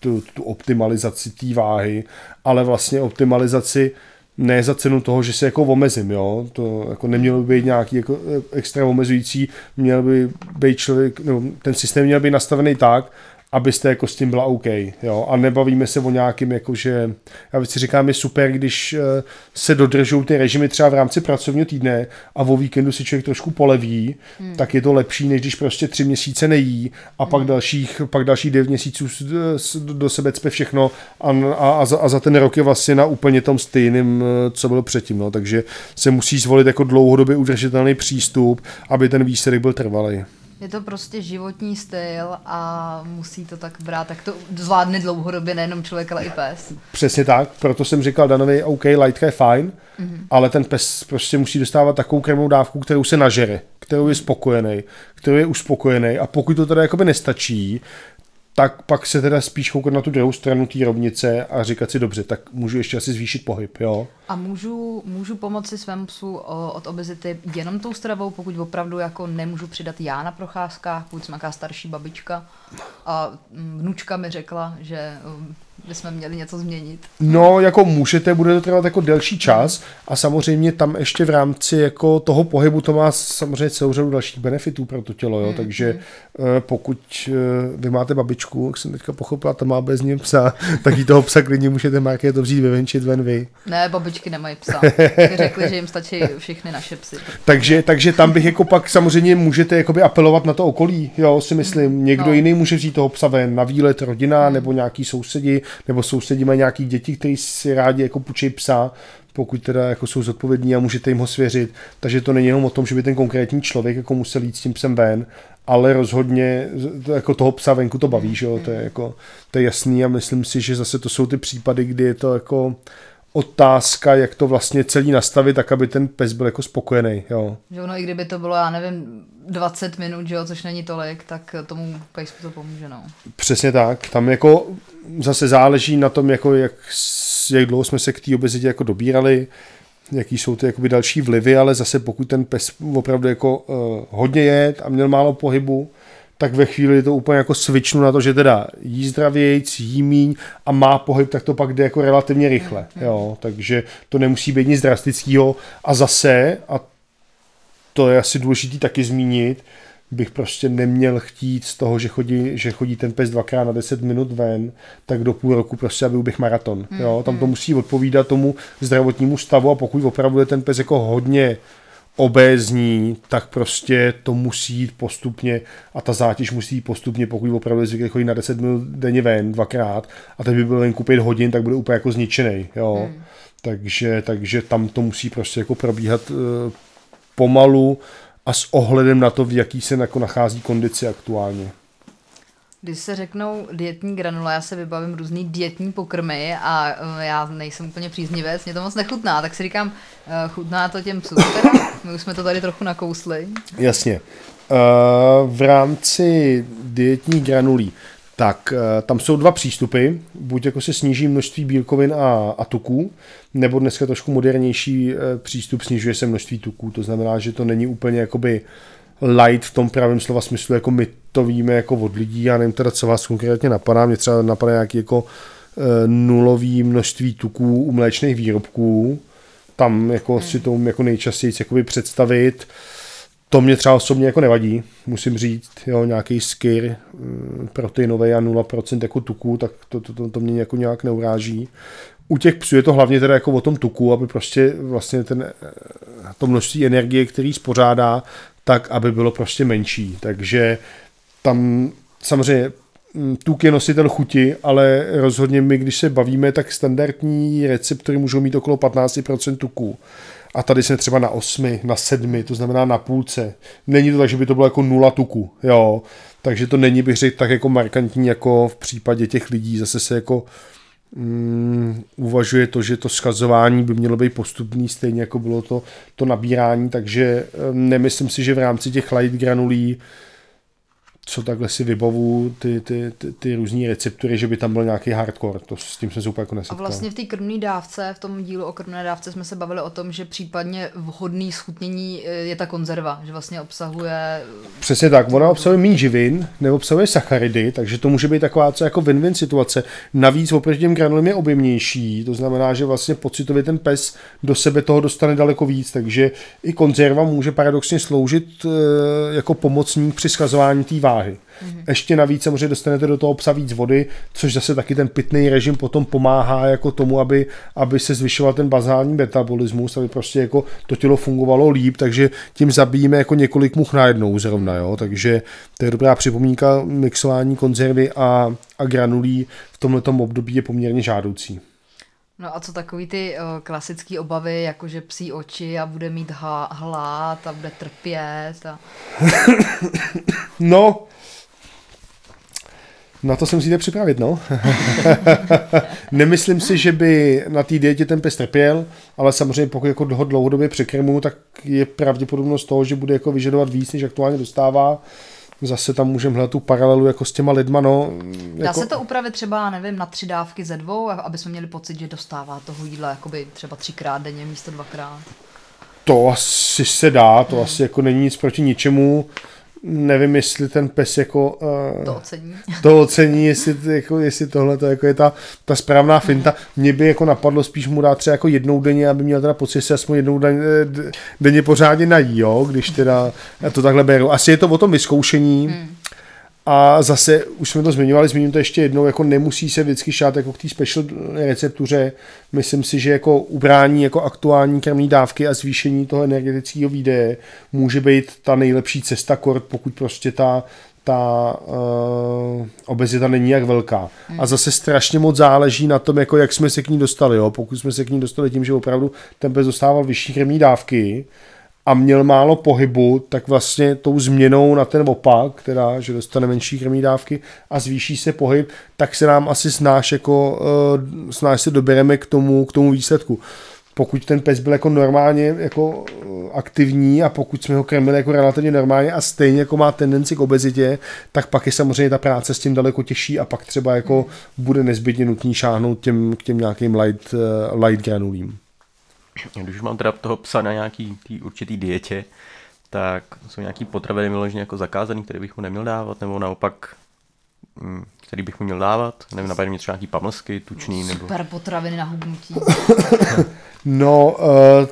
tu, tu optimalizaci té váhy, ale vlastně optimalizaci ne za cenu toho, že se jako omezím, jo, to jako nemělo by být nějaký jako extra omezující, měl by být člověk, no, ten systém měl být nastavený tak, abyste jako s tím byla OK, jo, a nebavíme se o nějakým jako, že já si říkám, je super, když eh, se dodržou ty režimy třeba v rámci pracovního týdne a o víkendu si člověk trošku poleví, hmm. tak je to lepší, než když prostě tři měsíce nejí a hmm. pak dalších, pak dalších devět měsíců do sebe cpe všechno a, a, a, za, a za ten rok je vlastně na úplně tom stejným, eh, co bylo předtím, no, takže se musí zvolit jako dlouhodobě udržitelný přístup, aby ten výsledek byl trvalý. Je to prostě životní styl a musí to tak brát, tak to zvládne dlouhodobě nejenom člověk, ale i pes. Přesně tak, proto jsem říkal Danovi, OK, lightka je fajn, mm-hmm. ale ten pes prostě musí dostávat takovou krmnou dávku, kterou se nažere, kterou je spokojený, kterou je uspokojený a pokud to teda jakoby nestačí, tak pak se teda spíš koukat na tu druhou stranu té rovnice a říkat si dobře, tak můžu ještě asi zvýšit pohyb, jo. A můžu, můžu pomoci svému psu od obezity jenom tou stravou, pokud opravdu jako nemůžu přidat já na procházkách, pokud jsem nějaká starší babička a mm, vnučka mi řekla, že um, bychom měli něco změnit. No, jako můžete, bude to trvat jako delší čas a samozřejmě tam ještě v rámci jako toho pohybu to má samozřejmě celou řadu dalších benefitů pro to tělo, jo, mm, takže mm. pokud eh, vy máte babičku, jak jsem teďka pochopila, to má bez něm psa, tak i toho psa klidně můžete to vzít, vyvenčit ven vy. Ne, babičky nemají psa. Řekli, že jim stačí všechny naše psy. takže, takže tam bych jako pak samozřejmě můžete jakoby apelovat na to okolí, jo, si myslím. Někdo no. jiný může vzít toho psa ven na výlet, rodina mm. nebo nějaký sousedi, nebo sousedí mají nějaký děti, kteří si rádi jako půjčí psa, pokud teda jako jsou zodpovědní a můžete jim ho svěřit. Takže to není jenom o tom, že by ten konkrétní člověk jako musel jít s tím psem ven, ale rozhodně jako toho psa venku to baví, že jo? To, je jako, to je jasný a myslím si, že zase to jsou ty případy, kdy je to jako otázka, jak to vlastně celý nastavit, tak aby ten pes byl jako spokojený. Jo. Že ono, i kdyby to bylo, já nevím, 20 minut, že jo, což není tolik, tak tomu pesu to pomůže, no. Přesně tak. Tam jako zase záleží na tom, jako jak, jak dlouho jsme se k té obezitě jako dobírali, jaký jsou ty jakoby další vlivy, ale zase pokud ten pes opravdu jako uh, hodně jet a měl málo pohybu, tak ve chvíli to úplně jako switchnu na to, že teda jí zdravějc, jí míň a má pohyb, tak to pak jde jako relativně rychle. Mm. Jo, takže to nemusí být nic drastického. A zase, a to je asi důležité taky zmínit, bych prostě neměl chtít z toho, že chodí, že chodí ten pes dvakrát na 10 minut ven, tak do půl roku prostě, aby uběh maraton. Jo, tam to musí odpovídat tomu zdravotnímu stavu a pokud opravdu je ten pes jako hodně obézní, tak prostě to musí jít postupně a ta zátěž musí jít postupně, pokud opravdu je zvyklý chodit na 10 minut denně ven dvakrát a teď by byl venku 5 hodin, tak bude úplně jako zničený, jo. Hmm. Takže, takže tam to musí prostě jako probíhat uh, pomalu a s ohledem na to, v jaký se jako nachází kondici aktuálně. Když se řeknou dietní granule, já se vybavím různý dietní pokrmy a uh, já nejsem úplně příznivec, mě to moc nechutná, tak si říkám, uh, chutná to těm psům My už jsme to tady trochu nakousli. Jasně. Uh, v rámci dietní granulí, tak tam jsou dva přístupy. Buď jako se sníží množství bílkovin a, a tuků, nebo dneska trošku modernější přístup snižuje se množství tuků. To znamená, že to není úplně jakoby light v tom pravém slova smyslu, jako my to víme jako od lidí, já nevím teda, co vás konkrétně napadá, mě třeba napadá nějaký jako e, nulový množství tuků u mléčných výrobků, tam jako hmm. si to jako nejčastěji jakoby představit, to mě třeba osobně jako nevadí, musím říct, jo, nějaký skyr mm, proteinový a 0% jako tuků, tak to, to, to, to mě jako nějak neuráží. U těch psů je to hlavně teda jako o tom tuku, aby prostě vlastně ten, e, to množství energie, který spořádá, tak aby bylo prostě menší. Takže tam samozřejmě mm, tuk je nositel chuti, ale rozhodně my, když se bavíme, tak standardní receptory můžou mít okolo 15% tuku. A tady jsme třeba na 8, na 7, to znamená na půlce. Není to tak, že by to bylo jako nula tuku, jo. Takže to není, bych řekl, tak jako markantní, jako v případě těch lidí. Zase se jako um, uvažuje to, že to schazování by mělo být postupný, stejně jako bylo to, to nabírání, takže um, nemyslím si, že v rámci těch light granulí co takhle si vybavu ty, ty, ty, ty různé receptury, že by tam byl nějaký hardcore, to s tím jsem se úplně jako nesetkal. A vlastně v té krmné dávce, v tom dílu o krmné dávce jsme se bavili o tom, že případně vhodný schutnění eh, je ta konzerva, že vlastně obsahuje... Přesně tak, ona obsahuje méně živin, neobsahuje sacharidy, takže to může být taková co jako win-win situace. Navíc oproti těm granulům je objemnější, to znamená, že vlastně pocitově ten pes do sebe toho dostane daleko víc, takže i konzerva může paradoxně sloužit eh, jako pomocník při schazování té váhy. Mm-hmm. Ještě navíc samozřejmě dostanete do toho psa víc vody, což zase taky ten pitný režim potom pomáhá jako tomu, aby, aby se zvyšoval ten bazální metabolismus, aby prostě jako to tělo fungovalo líp, takže tím zabijíme jako několik much najednou zrovna, jo? takže to je dobrá připomínka, mixování konzervy a, a granulí v tomto období je poměrně žádoucí. No a co takový ty uh, klasické obavy, jako že psí oči a bude mít ha- hlad a bude trpět a... no, na to se musíte připravit, no. Nemyslím si, že by na té dietě ten pes trpěl, ale samozřejmě pokud jako ho dlouhodobě překrmu, tak je pravděpodobnost toho, že bude jako vyžadovat víc, než aktuálně dostává. Zase tam můžeme hledat tu paralelu jako s těma lidma, no. Dá jako... se to upravit třeba, nevím, na tři dávky ze dvou, aby jsme měli pocit, že dostává toho jídla jakoby třeba třikrát denně místo dvakrát? To asi se dá, to hmm. asi jako není nic proti ničemu nevím, jestli ten pes jako uh, to ocení, to ocení jestli, jako, jestli tohle to jako je ta, ta správná finta. Mě by jako napadlo spíš mu dát třeba jako jednou denně, aby měl teda pocit, že se aspoň jednou denně, denně pořádně nají, jo, když teda to takhle beru. Asi je to o tom vyzkoušení, hmm. A zase, už jsme to zmiňovali, zmíním to ještě jednou, jako nemusí se vždycky šát jako k té special receptuře. Myslím si, že jako ubrání jako aktuální krmní dávky a zvýšení toho energetického výdeje může být ta nejlepší cesta kort, pokud prostě ta, ta uh, obezita není jak velká. Hmm. A zase strašně moc záleží na tom, jako jak jsme se k ní dostali. Jo? Pokud jsme se k ní dostali tím, že opravdu ten pes dostával vyšší krmní dávky, a měl málo pohybu, tak vlastně tou změnou na ten opak, teda, že dostane menší krmí dávky a zvýší se pohyb, tak se nám asi snáš jako, uh, snáš se dobereme k tomu, k tomu výsledku. Pokud ten pes byl jako normálně jako eh, aktivní a pokud jsme ho krmili jako relativně normálně a stejně jako má tendenci k obezitě, tak pak je samozřejmě ta práce s tím daleko těžší a pak třeba jako bude nezbytně nutný šáhnout těm, k těm nějakým light, uh, light granulím. Když už mám teda toho psa na nějaký tý určitý dietě, tak jsou nějaký potraviny vyloženě jako zakázaný, které bych mu neměl dávat, nebo naopak mm, který bych mu měl dávat? Nevím, napadne mě třeba nějaký pamlsky, tučný. Nebo... Super potraviny na hubnutí. no, uh,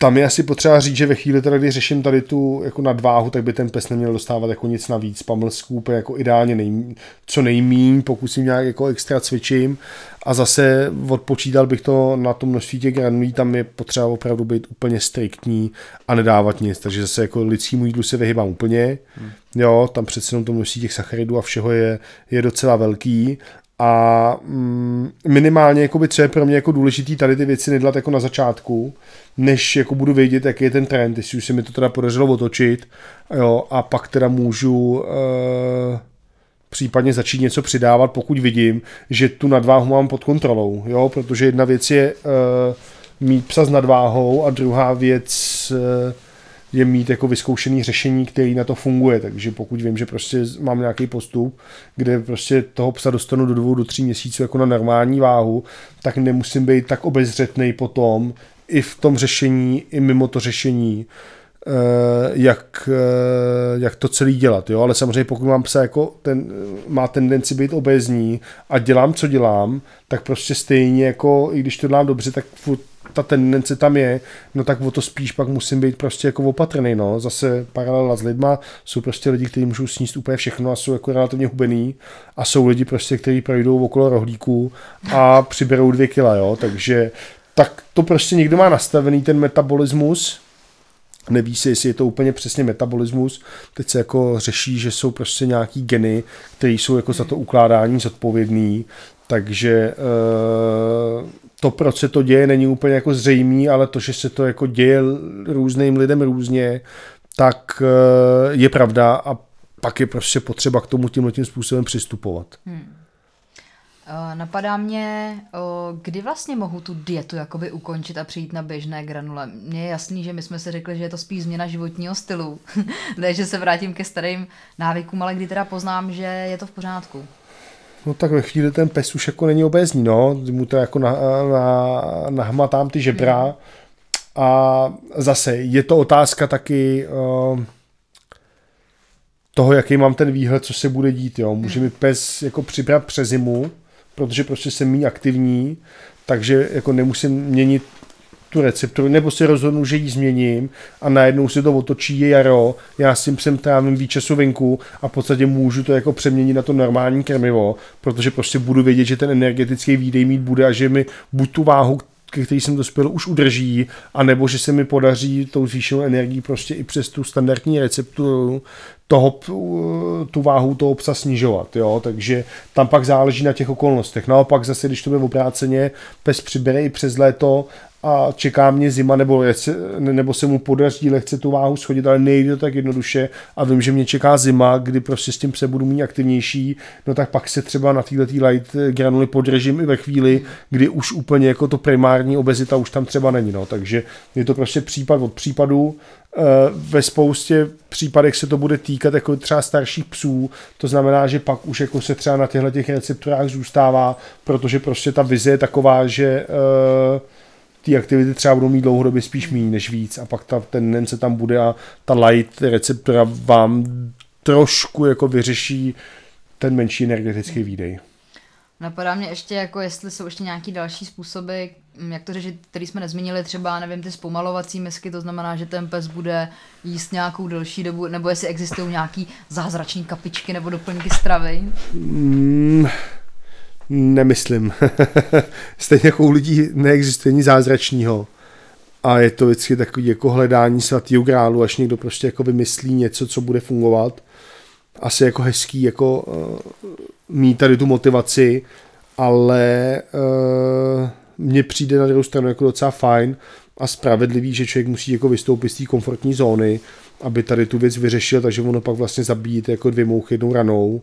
tam je asi potřeba říct, že ve chvíli, teda, kdy řeším tady tu jako nadváhu, tak by ten pes neměl dostávat jako nic navíc. Pamlsků jako ideálně nej, co nejmíň, pokud si nějak jako extra cvičím. A zase odpočítal bych to na to množství těch granulí, tam je potřeba opravdu být úplně striktní a nedávat nic. Takže zase jako lidskému jídlu se vyhybám úplně. Hmm. Jo, tam přece jenom to množství těch sacharidů a všeho je, je docela velký a mm, minimálně jako by třeba pro mě jako důležitý tady ty věci nedělat jako na začátku, než jako budu vědět, jaký je ten trend, jestli už se mi to teda podařilo otočit, jo, a pak teda můžu e, případně začít něco přidávat, pokud vidím, že tu nadváhu mám pod kontrolou, jo, protože jedna věc je e, mít psa s nadváhou a druhá věc e, je mít jako vyzkoušený řešení, který na to funguje. Takže pokud vím, že prostě mám nějaký postup, kde prostě toho psa dostanu do dvou, do tří měsíců jako na normální váhu, tak nemusím být tak obezřetný potom i v tom řešení, i mimo to řešení, eh, jak, eh, jak to celý dělat. Jo? Ale samozřejmě pokud mám psa jako ten, má tendenci být obezní a dělám, co dělám, tak prostě stejně jako, i když to dělám dobře, tak furt ta tendence tam je, no tak o to spíš pak musím být prostě jako opatrný, no. Zase paralela s lidma, jsou prostě lidi, kteří můžou sníst úplně všechno a jsou jako relativně hubený a jsou lidi prostě, kteří projdou okolo rohlíku a přiberou dvě kila, jo, takže tak to prostě někdo má nastavený ten metabolismus Neví se, jestli je to úplně přesně metabolismus. Teď se jako řeší, že jsou prostě nějaký geny, které jsou jako za to ukládání zodpovědný. Takže eh, to, proč se to děje, není úplně jako zřejmý, ale to, že se to jako děje různým lidem různě, tak eh, je pravda a pak je prostě potřeba k tomu tímhle tím způsobem přistupovat. Hmm. Napadá mě, kdy vlastně mohu tu dietu jakoby ukončit a přijít na běžné granule. Mně je jasný, že my jsme si řekli, že je to spíš změna životního stylu, ne, že se vrátím ke starým návykům, ale kdy teda poznám, že je to v pořádku. No tak ve chvíli ten pes už jako není obézní, no, mu to jako na, na, nahmatám ty žebra hmm. a zase je to otázka taky uh, toho, jaký mám ten výhled, co se bude dít, jo. Může mi pes jako přibrat přes zimu, protože prostě jsem méně aktivní, takže jako nemusím měnit tu recepturu, nebo si rozhodnu, že ji změním a najednou se to otočí, je jaro, já s tím psem trávím víc času venku a v podstatě můžu to jako přeměnit na to normální krmivo, protože prostě budu vědět, že ten energetický výdej mít bude a že mi buď tu váhu, ke který jsem dospěl, už udrží, anebo že se mi podaří tou zvýšenou energií prostě i přes tu standardní recepturu toho, tu váhu toho psa snižovat, jo, takže tam pak záleží na těch okolnostech. Naopak zase, když to bude obráceně, pes přibere i přes léto a čeká mě zima, nebo, nebo se mu podaří lehce tu váhu schodit, ale nejde to tak jednoduše a vím, že mě čeká zima, kdy prostě s tím se budu mít aktivnější, no tak pak se třeba na této light granuly podržím i ve chvíli, kdy už úplně jako to primární obezita už tam třeba není, no, takže je to prostě případ od případu, eh, ve spoustě případech se to bude týkat jako třeba starších psů, to znamená, že pak už jako se třeba na těchto těch receptorách zůstává, protože prostě ta vize je taková, že uh, ty aktivity třeba budou mít dlouhodobě spíš méně než víc a pak ta tendence tam bude a ta light receptora vám trošku jako vyřeší ten menší energetický výdej. Napadá mě ještě, jako jestli jsou ještě nějaký další způsoby, mm, jak to řešit, který jsme nezmínili, třeba, nevím, ty zpomalovací misky, to znamená, že ten pes bude jíst nějakou delší dobu, nebo jestli existují nějaký zázrační kapičky nebo doplňky stravy? Mm, Nemyslím. Stejně jako u lidí neexistuje nic zázračného. A je to vždycky takový jako hledání svatého grálu, až někdo prostě jako vymyslí něco, co bude fungovat. Asi jako hezký jako uh, mít tady tu motivaci, ale uh, mně přijde na druhou stranu jako docela fajn a spravedlivý, že člověk musí jako vystoupit z té komfortní zóny, aby tady tu věc vyřešil, takže ono pak vlastně zabíjíte jako dvě mouchy jednou ranou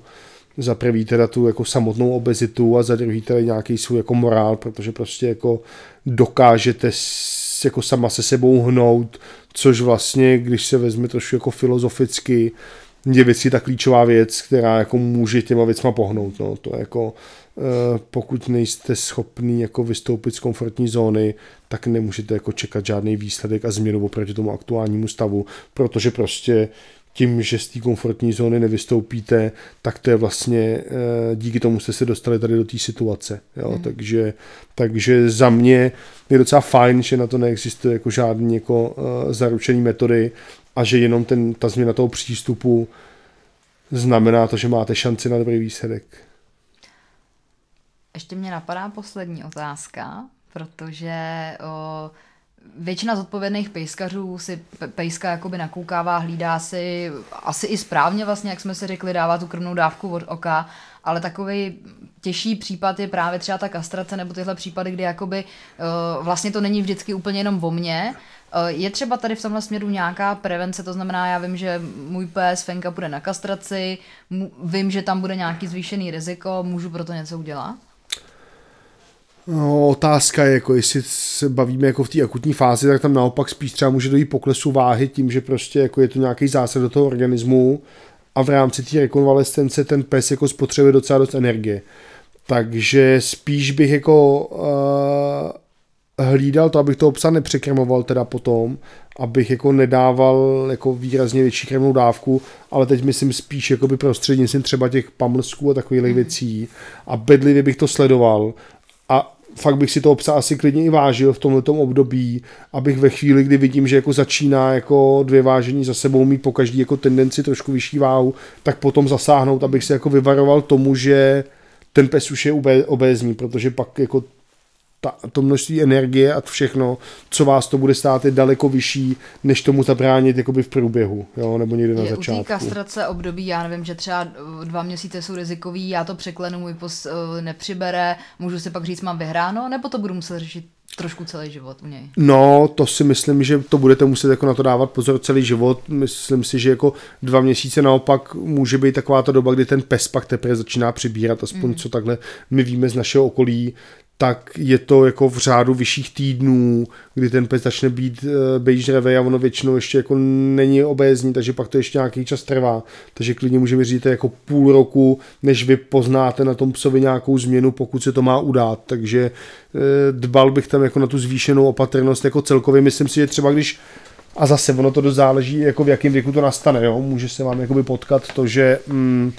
za prvý teda tu jako samotnou obezitu a za druhý teda nějaký svůj jako morál, protože prostě jako dokážete jako sama se sebou hnout, což vlastně, když se vezme trošku jako filozoficky, je věci ta klíčová věc, která jako může těma věcma pohnout. No. To jako, eh, pokud nejste schopný jako vystoupit z komfortní zóny, tak nemůžete jako čekat žádný výsledek a změnu oproti tomu aktuálnímu stavu, protože prostě tím, že z té komfortní zóny nevystoupíte, tak to je vlastně, eh, díky tomu jste se dostali tady do té situace. Jo? Mm. Takže, takže za mě je docela fajn, že na to neexistuje jako žádný jako, uh, zaručený metody a že jenom ten, ta změna toho přístupu znamená to, že máte šanci na dobrý výsledek. Ještě mě napadá poslední otázka, protože o, většina zodpovědných pejskařů si pejska jakoby nakoukává, hlídá si asi i správně vlastně, jak jsme si řekli, dává tu krvnou dávku od oka, ale takový těžší případ je právě třeba ta kastrace nebo tyhle případy, kdy jakoby uh, vlastně to není vždycky úplně jenom o mně, uh, je třeba tady v tomhle směru nějaká prevence, to znamená, já vím, že můj pes Fenka bude na kastraci, vím, že tam bude nějaký zvýšený riziko, můžu pro to něco udělat? No, otázka je, jako jestli se bavíme jako v té akutní fázi, tak tam naopak spíš třeba může dojít poklesu váhy tím, že prostě jako je to nějaký zásad do toho organismu a v rámci té rekonvalescence ten pes jako spotřebuje docela dost energie. Takže spíš bych jako uh, hlídal to, abych toho psa nepřekrmoval teda potom, abych jako nedával jako výrazně větší krmnou dávku, ale teď myslím spíš jakoby prostřednictvím třeba těch pamlsků a takových mm. věcí a bedlivě bych to sledoval a fakt bych si toho psa asi klidně i vážil v tomto období, abych ve chvíli, kdy vidím, že jako začíná jako dvě vážení za sebou mít po každý jako tendenci trošku vyšší váhu, tak potom zasáhnout, abych se jako vyvaroval tomu, že ten pes už je obézní, protože pak jako ta, to množství energie a všechno, co vás to bude stát, je daleko vyšší, než tomu zabránit jakoby v průběhu, jo, nebo někde na je začátku. U té kastrace období, já nevím, že třeba dva měsíce jsou rizikový, já to překlenu, můj pos uh, nepřibere, můžu si pak říct, mám vyhráno, nebo to budu muset řešit trošku celý život u něj. No, to si myslím, že to budete muset jako na to dávat pozor celý život. Myslím si, že jako dva měsíce naopak může být taková ta doba, kdy ten pes pak teprve začíná přibírat, aspoň mm. co takhle my víme z našeho okolí, tak je to jako v řádu vyšších týdnů, kdy ten pes začne být eh, bejžrevý a ono většinou ještě jako není obézní, takže pak to ještě nějaký čas trvá. Takže klidně můžeme říct jako půl roku, než vy poznáte na tom psovi nějakou změnu, pokud se to má udát. Takže uh, dbal bych tam jako na tu zvýšenou opatrnost jako celkově. Myslím si, že třeba když a zase ono to dost záleží, jako v jakém věku to nastane. Jo? Může se vám jakoby potkat to, že mm,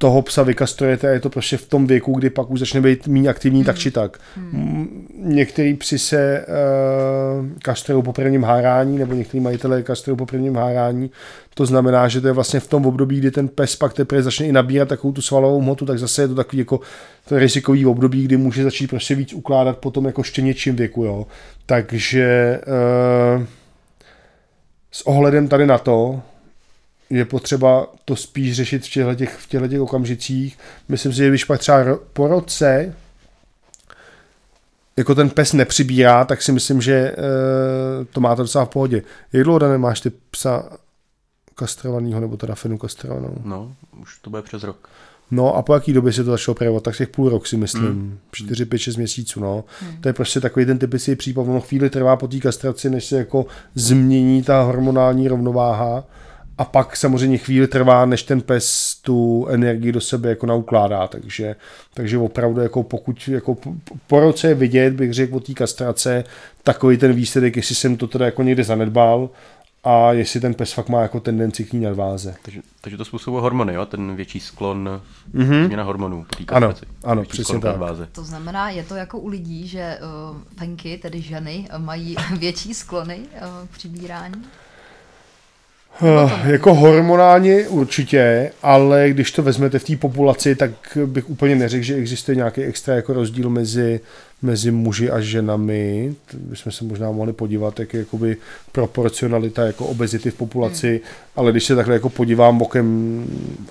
toho psa vykastrujete a je to prostě v tom věku, kdy pak už začne být méně aktivní, hmm. tak či tak. Hmm. Některý psi se uh, kastrují po prvním hárání, nebo některý majitelé kastrují po prvním hárání. To znamená, že to je vlastně v tom období, kdy ten pes pak teprve začne i nabírat takovou tu svalovou hmotu, tak zase je to takový jako to rizikový období, kdy může začít prostě víc ukládat potom jako štěněčím věku. Jo. Takže uh, s ohledem tady na to, je potřeba to spíš řešit v těchto, těch, v těchto těch okamžicích. Myslím si, že když pak třeba po roce jako ten pes nepřibírá, tak si myslím, že e, to máte docela v pohodě. Jak dlouho, Dane, máš ty psa kastrovaného, nebo teda fenu kastrovanou? No, už to bude přes rok. No a po jaký době se to začalo projevovat? Tak těch půl rok si myslím. Mm. 4, 5, 6 měsíců, no. Mm. To je prostě takový ten typický případ. Ono chvíli trvá po té kastraci, než se jako změní ta hormonální rovnováha a pak samozřejmě chvíli trvá, než ten pes tu energii do sebe jako naukládá, takže, takže opravdu jako pokud jako po roce je vidět, bych řekl o té kastrace, takový ten výsledek, jestli jsem to teda jako někde zanedbal, a jestli ten pes fakt má jako tendenci k ní nadváze. Takže, takže to způsobuje hormony, jo? ten větší sklon mm-hmm. změna hormonů. Ano, ano přesně tak. Nadváze. To znamená, je to jako u lidí, že uh, penky, tedy ženy, mají větší sklony uh, k přibírání? Uh, jako hormonálně určitě, ale když to vezmete v té populaci, tak bych úplně neřekl, že existuje nějaký extra jako rozdíl mezi, mezi muži a ženami. Bychom se možná mohli podívat, jak je jakoby proporcionalita jako obezity v populaci, hmm. ale když se takhle jako podívám bokem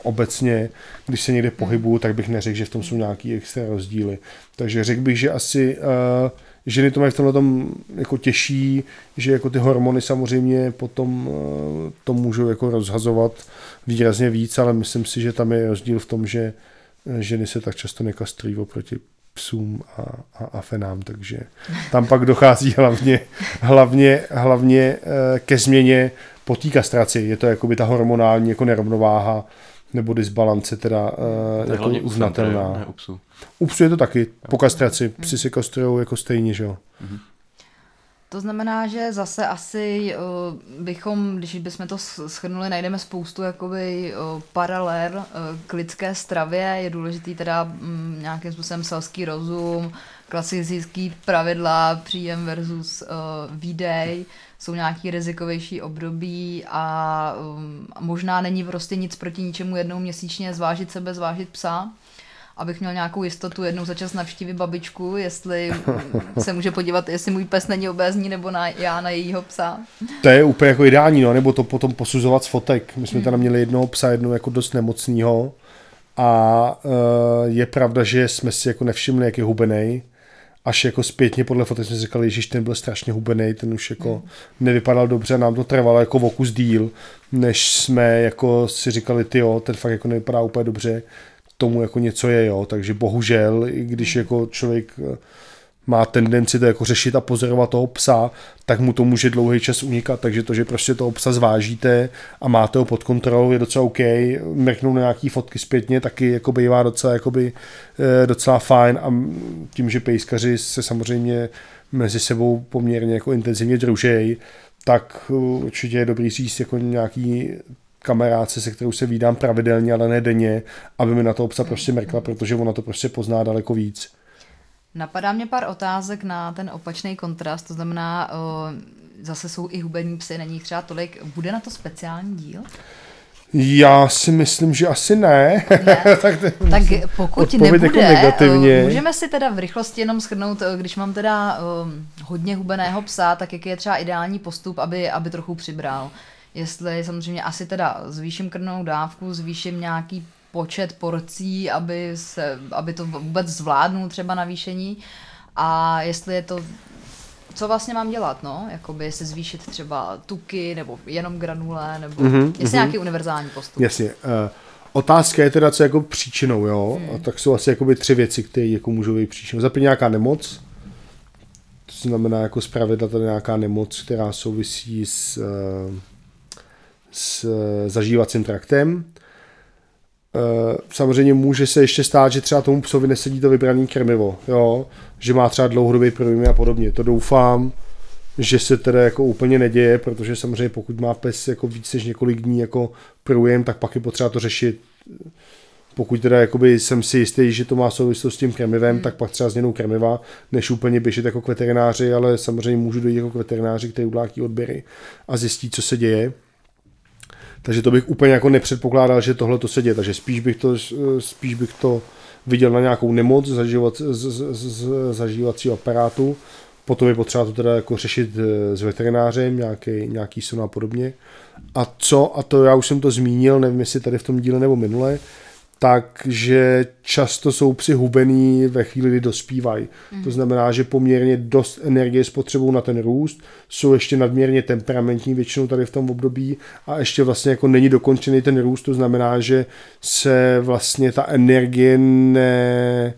obecně, když se někde pohybuju, tak bych neřekl, že v tom jsou nějaký extra rozdíly. Takže řekl bych, že asi uh, ženy to mají v tomhle tom jako těžší, že jako ty hormony samozřejmě potom eh, to můžou jako rozhazovat výrazně víc, ale myslím si, že tam je rozdíl v tom, že eh, ženy se tak často nekastrují oproti psům a, a, a fenám, takže tam pak dochází hlavně, hlavně, hlavně eh, ke změně po té kastraci. Je to jakoby ta hormonální jako nerovnováha, nebo disbalance teda jako uznatelná. Ne, u psu. U psu je to taky, po kastraci. Hmm. Psi si kastrují jako stejně, že jo. Mm-hmm. To znamená, že zase asi uh, bychom, když bychom to schrnuli, najdeme spoustu jakoby uh, paralel uh, k lidské stravě. Je důležitý teda um, nějakým způsobem selský rozum, klasický pravidla, příjem versus výdej, jsou nějaký rizikovější období a um, možná není prostě nic proti ničemu jednou měsíčně zvážit sebe, zvážit psa abych měl nějakou jistotu jednou za čas navštívit babičku, jestli se může podívat, jestli můj pes není obézní, nebo na, já na jejího psa. To je úplně jako ideální, no, nebo to potom posuzovat z fotek. My jsme hmm. tam měli jednoho psa, jednou jako dost nemocného a uh, je pravda, že jsme si jako nevšimli, jak je hubený až jako zpětně podle fotek jsme říkali, že ten byl strašně hubený, ten už jako hmm. nevypadal dobře, nám to trvalo jako vokus díl, než jsme jako si říkali, ty jo, ten fakt jako nevypadá úplně dobře, tomu jako něco je, jo, takže bohužel, i když hmm. jako člověk eh, má tendenci to jako řešit a pozorovat toho psa, tak mu to může dlouhý čas unikat, takže to, že prostě toho psa zvážíte a máte ho pod kontrolou, je docela OK, mrknou na nějaký fotky zpětně, taky jako bývá docela, jakoby, eh, docela fajn. A tím, že pejskaři se samozřejmě mezi sebou poměrně jako intenzivně družej, tak eh, určitě je dobrý říct jako nějaký kamarádce, se kterou se vídám pravidelně, ale ne denně, aby mi na to psa prostě mrkla, protože ona to prostě pozná daleko víc. Napadá mě pár otázek na ten opačný kontrast, to znamená, zase jsou i hubení psy, není jich třeba tolik. Bude na to speciální díl? Já si myslím, že asi ne. Ne. tak, Tak pokud odpověď nebude, jako negativně. eh, můžeme si teda v rychlosti jenom schrnout, eh, když mám teda um, hodně hubeného psa, tak jaký je třeba ideální postup, aby, aby trochu přibral. Jestli samozřejmě asi teda zvýším krvnou dávku, zvýším nějaký počet porcí, aby, se, aby to vůbec zvládnul třeba navýšení a jestli je to co vlastně mám dělat, no? Jakoby jestli zvýšit třeba tuky, nebo jenom granule, nebo Mhm, mm-hmm, jestli nějaký univerzální postup. Jasně. Uh, otázka je teda, co je jako příčinou, jo? Hmm. A tak jsou asi jakoby tři věci, které jako můžou být příčinou. Za nějaká nemoc, to znamená jako zpravidla tady nějaká nemoc, která souvisí s, eh, s zažívacím traktem. Eh, Samozřejmě může se ještě stát, že třeba tomu psovi nesedí to vybrané krmivo, jo? že má třeba dlouhodobý průjmy a podobně. To doufám, že se teda jako úplně neděje, protože samozřejmě pokud má pes jako víc než několik dní jako průjem, tak pak je potřeba to řešit. Pokud teda jakoby jsem si jistý, že to má souvislost s tím krmivem, hmm. tak pak třeba změnou krmiva, než úplně běžet jako k veterináři, ale samozřejmě můžu dojít jako k veterináři, který nějaký odběry a zjistí, co se děje. Takže to bych úplně jako nepředpokládal, že tohle to se děje, takže spíš bych to, spíš bych to viděl na nějakou nemoc zažívat, z, z, z, zažívacího aparátu, potom je potřeba to teda jako řešit eh, s veterinářem, nějaký, nějaký son a podobně. A co, a to já už jsem to zmínil, nevím jestli tady v tom díle nebo minule, takže často jsou psi hubený ve chvíli, kdy dospívají. Mm. To znamená, že poměrně dost energie spotřebují na ten růst, jsou ještě nadměrně temperamentní většinou tady v tom období a ještě vlastně jako není dokončený ten růst, to znamená, že se vlastně ta energie ne,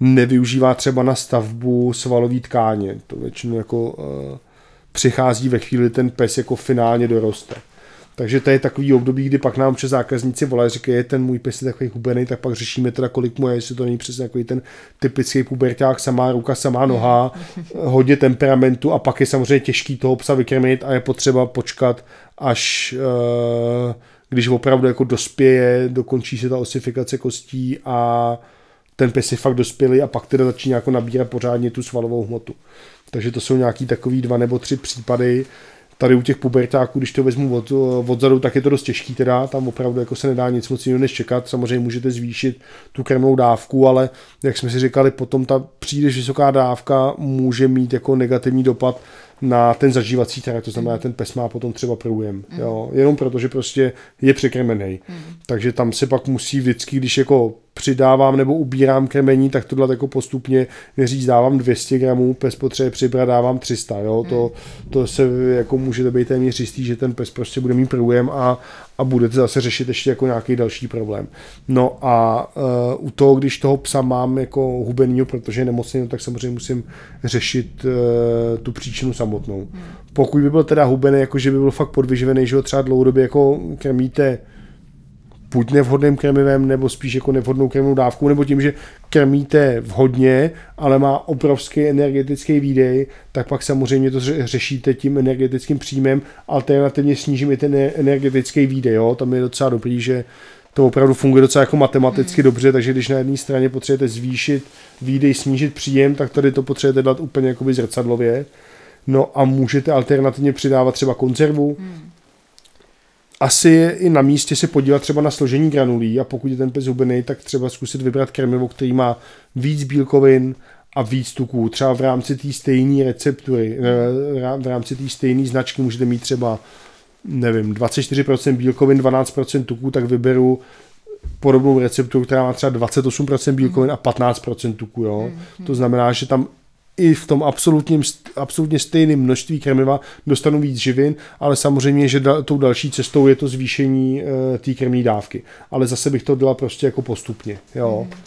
nevyužívá třeba na stavbu svalové tkáně. To většinou jako uh, přichází ve chvíli, ten pes jako finálně doroste. Takže to je takový období, kdy pak nám přes zákazníci volají, říkají, je ten můj pes je takový hubený, tak pak řešíme teda, kolik mu je, jestli to není přesně takový ten typický puberták, samá ruka, samá noha, hodně temperamentu a pak je samozřejmě těžký toho psa vykrmit a je potřeba počkat, až uh, když opravdu jako dospěje, dokončí se ta osifikace kostí a ten pes je fakt dospělý a pak teda začíná jako nabírat pořádně tu svalovou hmotu. Takže to jsou nějaký takový dva nebo tři případy, tady u těch pubertáků, když to vezmu od, odzadu, tak je to dost těžký teda, tam opravdu jako se nedá nic moc jiného než čekat, samozřejmě můžete zvýšit tu krmnou dávku, ale jak jsme si říkali, potom ta příliš vysoká dávka může mít jako negativní dopad na ten zažívací trakt, to znamená, ten pes má potom třeba průjem, jo, jenom proto, že prostě je překrmený. Takže tam se pak musí vždycky, když jako přidávám nebo ubírám krmení, tak tohle jako postupně neříct dávám 200 gramů, pes potřebuje přibrat, dávám 300, jo, to, to se jako můžete být téměř jistý, že ten pes prostě bude mít průjem a, a budete zase řešit ještě jako nějaký další problém. No a uh, u toho, když toho psa mám jako hubenýho, protože je nemocný, no, tak samozřejmě musím řešit uh, tu příčinu samotnou. Pokud by byl teda hubený, jako že by byl fakt podvyživený, že ho třeba dlouhodobě jako krmíte buď nevhodným krmivem, nebo spíš jako nevhodnou krmivou dávkou, nebo tím, že krmíte vhodně, ale má obrovský energetický výdej, tak pak samozřejmě to ře- řešíte tím energetickým příjmem, alternativně snížím i ten e- energetický výdej, jo? tam je docela dobrý, že to opravdu funguje docela jako matematicky dobře, takže když na jedné straně potřebujete zvýšit výdej, snížit příjem, tak tady to potřebujete dát úplně jakoby zrcadlově. No a můžete alternativně přidávat třeba konzervu, asi je i na místě se podívat třeba na složení granulí a pokud je ten pes hubený, tak třeba zkusit vybrat krmivo, který má víc bílkovin a víc tuků. Třeba v rámci té stejné receptury, eh, v rámci té stejné značky můžete mít třeba nevím, 24% bílkovin, 12% tuků, tak vyberu podobnou recepturu, která má třeba 28% bílkovin a 15% tuku, jo. To znamená, že tam i v tom absolutním, absolutně stejném množství krmiva dostanu víc živin, ale samozřejmě, že da, tou další cestou je to zvýšení e, té krmní dávky. Ale zase bych to dělal prostě jako postupně, jo. Mm.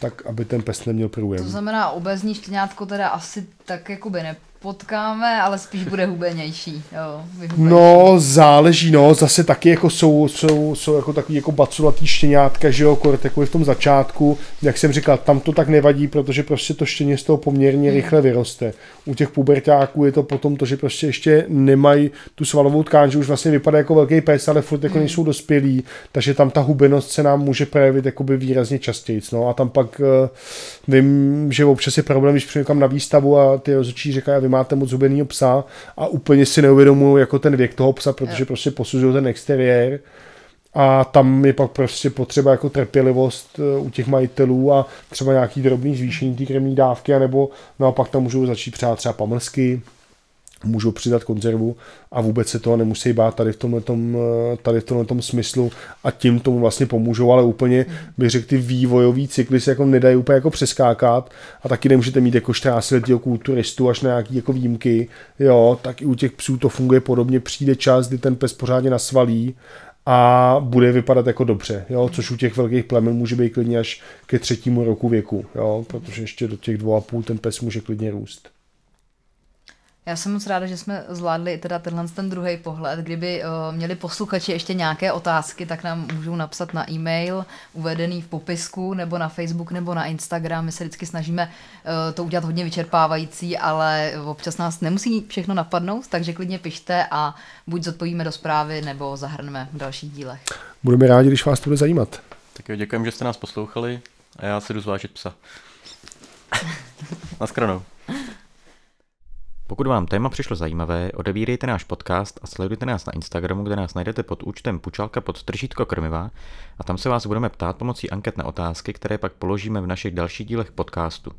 Tak, aby ten pes neměl průjem. To znamená, obezní štěňátko teda asi tak jakoby nepotkáme, ale spíš bude hubenější. Jo, vyhubenější. No, záleží, no, zase taky jako jsou, jsou, jsou jako takový jako baculatý štěňátka, že jo, kort jako v tom začátku, jak jsem říkal, tam to tak nevadí, protože prostě to štěně z toho poměrně Hmm. rychle vyroste. U těch pubertáků je to potom to, že prostě ještě nemají tu svalovou tkáň, že už vlastně vypadá jako velký pes, ale furt Hmm. jako nejsou dospělí, takže tam ta hubenost se nám může projevit jakoby výrazně častěji, no, a tam pak uh, vím, že občas je problém, když přijdu na výstavu a ty rozhodčí říkají, vy máte moc hubenýho psa a úplně si neuvědomují jako ten věk toho psa, protože prostě posuzují ten exteriér. a tam je pak prostě potřeba jako trpělivost eh, u těch majitelů a třeba nějaký drobný zvýšení té krmní dávky, anebo naopak tam můžou začít přát třeba pamlsky, můžou přidat konzervu a vůbec se toho nemusí bát tady v tomhle, eh, tady v tomhle smyslu a tím tomu vlastně pomůžou, ale úplně bych řekl, ty vývojový cykly se jako nedají úplně jako přeskákat a taky nemůžete mít jako 14 letého kulturistu až na nějaký jako výjimky, jo, tak i u těch psů to funguje podobně, přijde čas, kdy ten pes pořádně nasvalí a bude vypadat jako dobře, jo, což u těch velkých plemen může být klidně až ke třetímu roku věku, jo, protože ještě do těch dvou a půl ten pes může klidně růst. Já jsem moc ráda, že jsme zvládli teda tenhle ten druhý pohled. Kdyby uh, měli posluchači ještě nějaké otázky, tak nám můžou napsat na e-mail uvedený v popisku, nebo na Facebook, nebo na Instagram. My se vždycky snažíme uh, to udělat hodně vyčerpávající, ale občas nás nemusí všechno napadnout, takže klidně pište a buď zodpovíme do zprávy, nebo zahrneme v dalších dílech. Budeme rádi, když vás to bude zajímat. Tak jo, děkujeme, že jste nás poslouchali a já si jdu zvážit psa. Naschranou. Pokud vám téma přišlo zajímavé, odebírejte náš podcast a sledujte nás na Instagramu, kde nás najdete pod účtem Pučalka pod tržítko krmiva a tam se vás budeme ptát pomocí anket na otázky, které pak položíme v našich dalších dílech podcastu.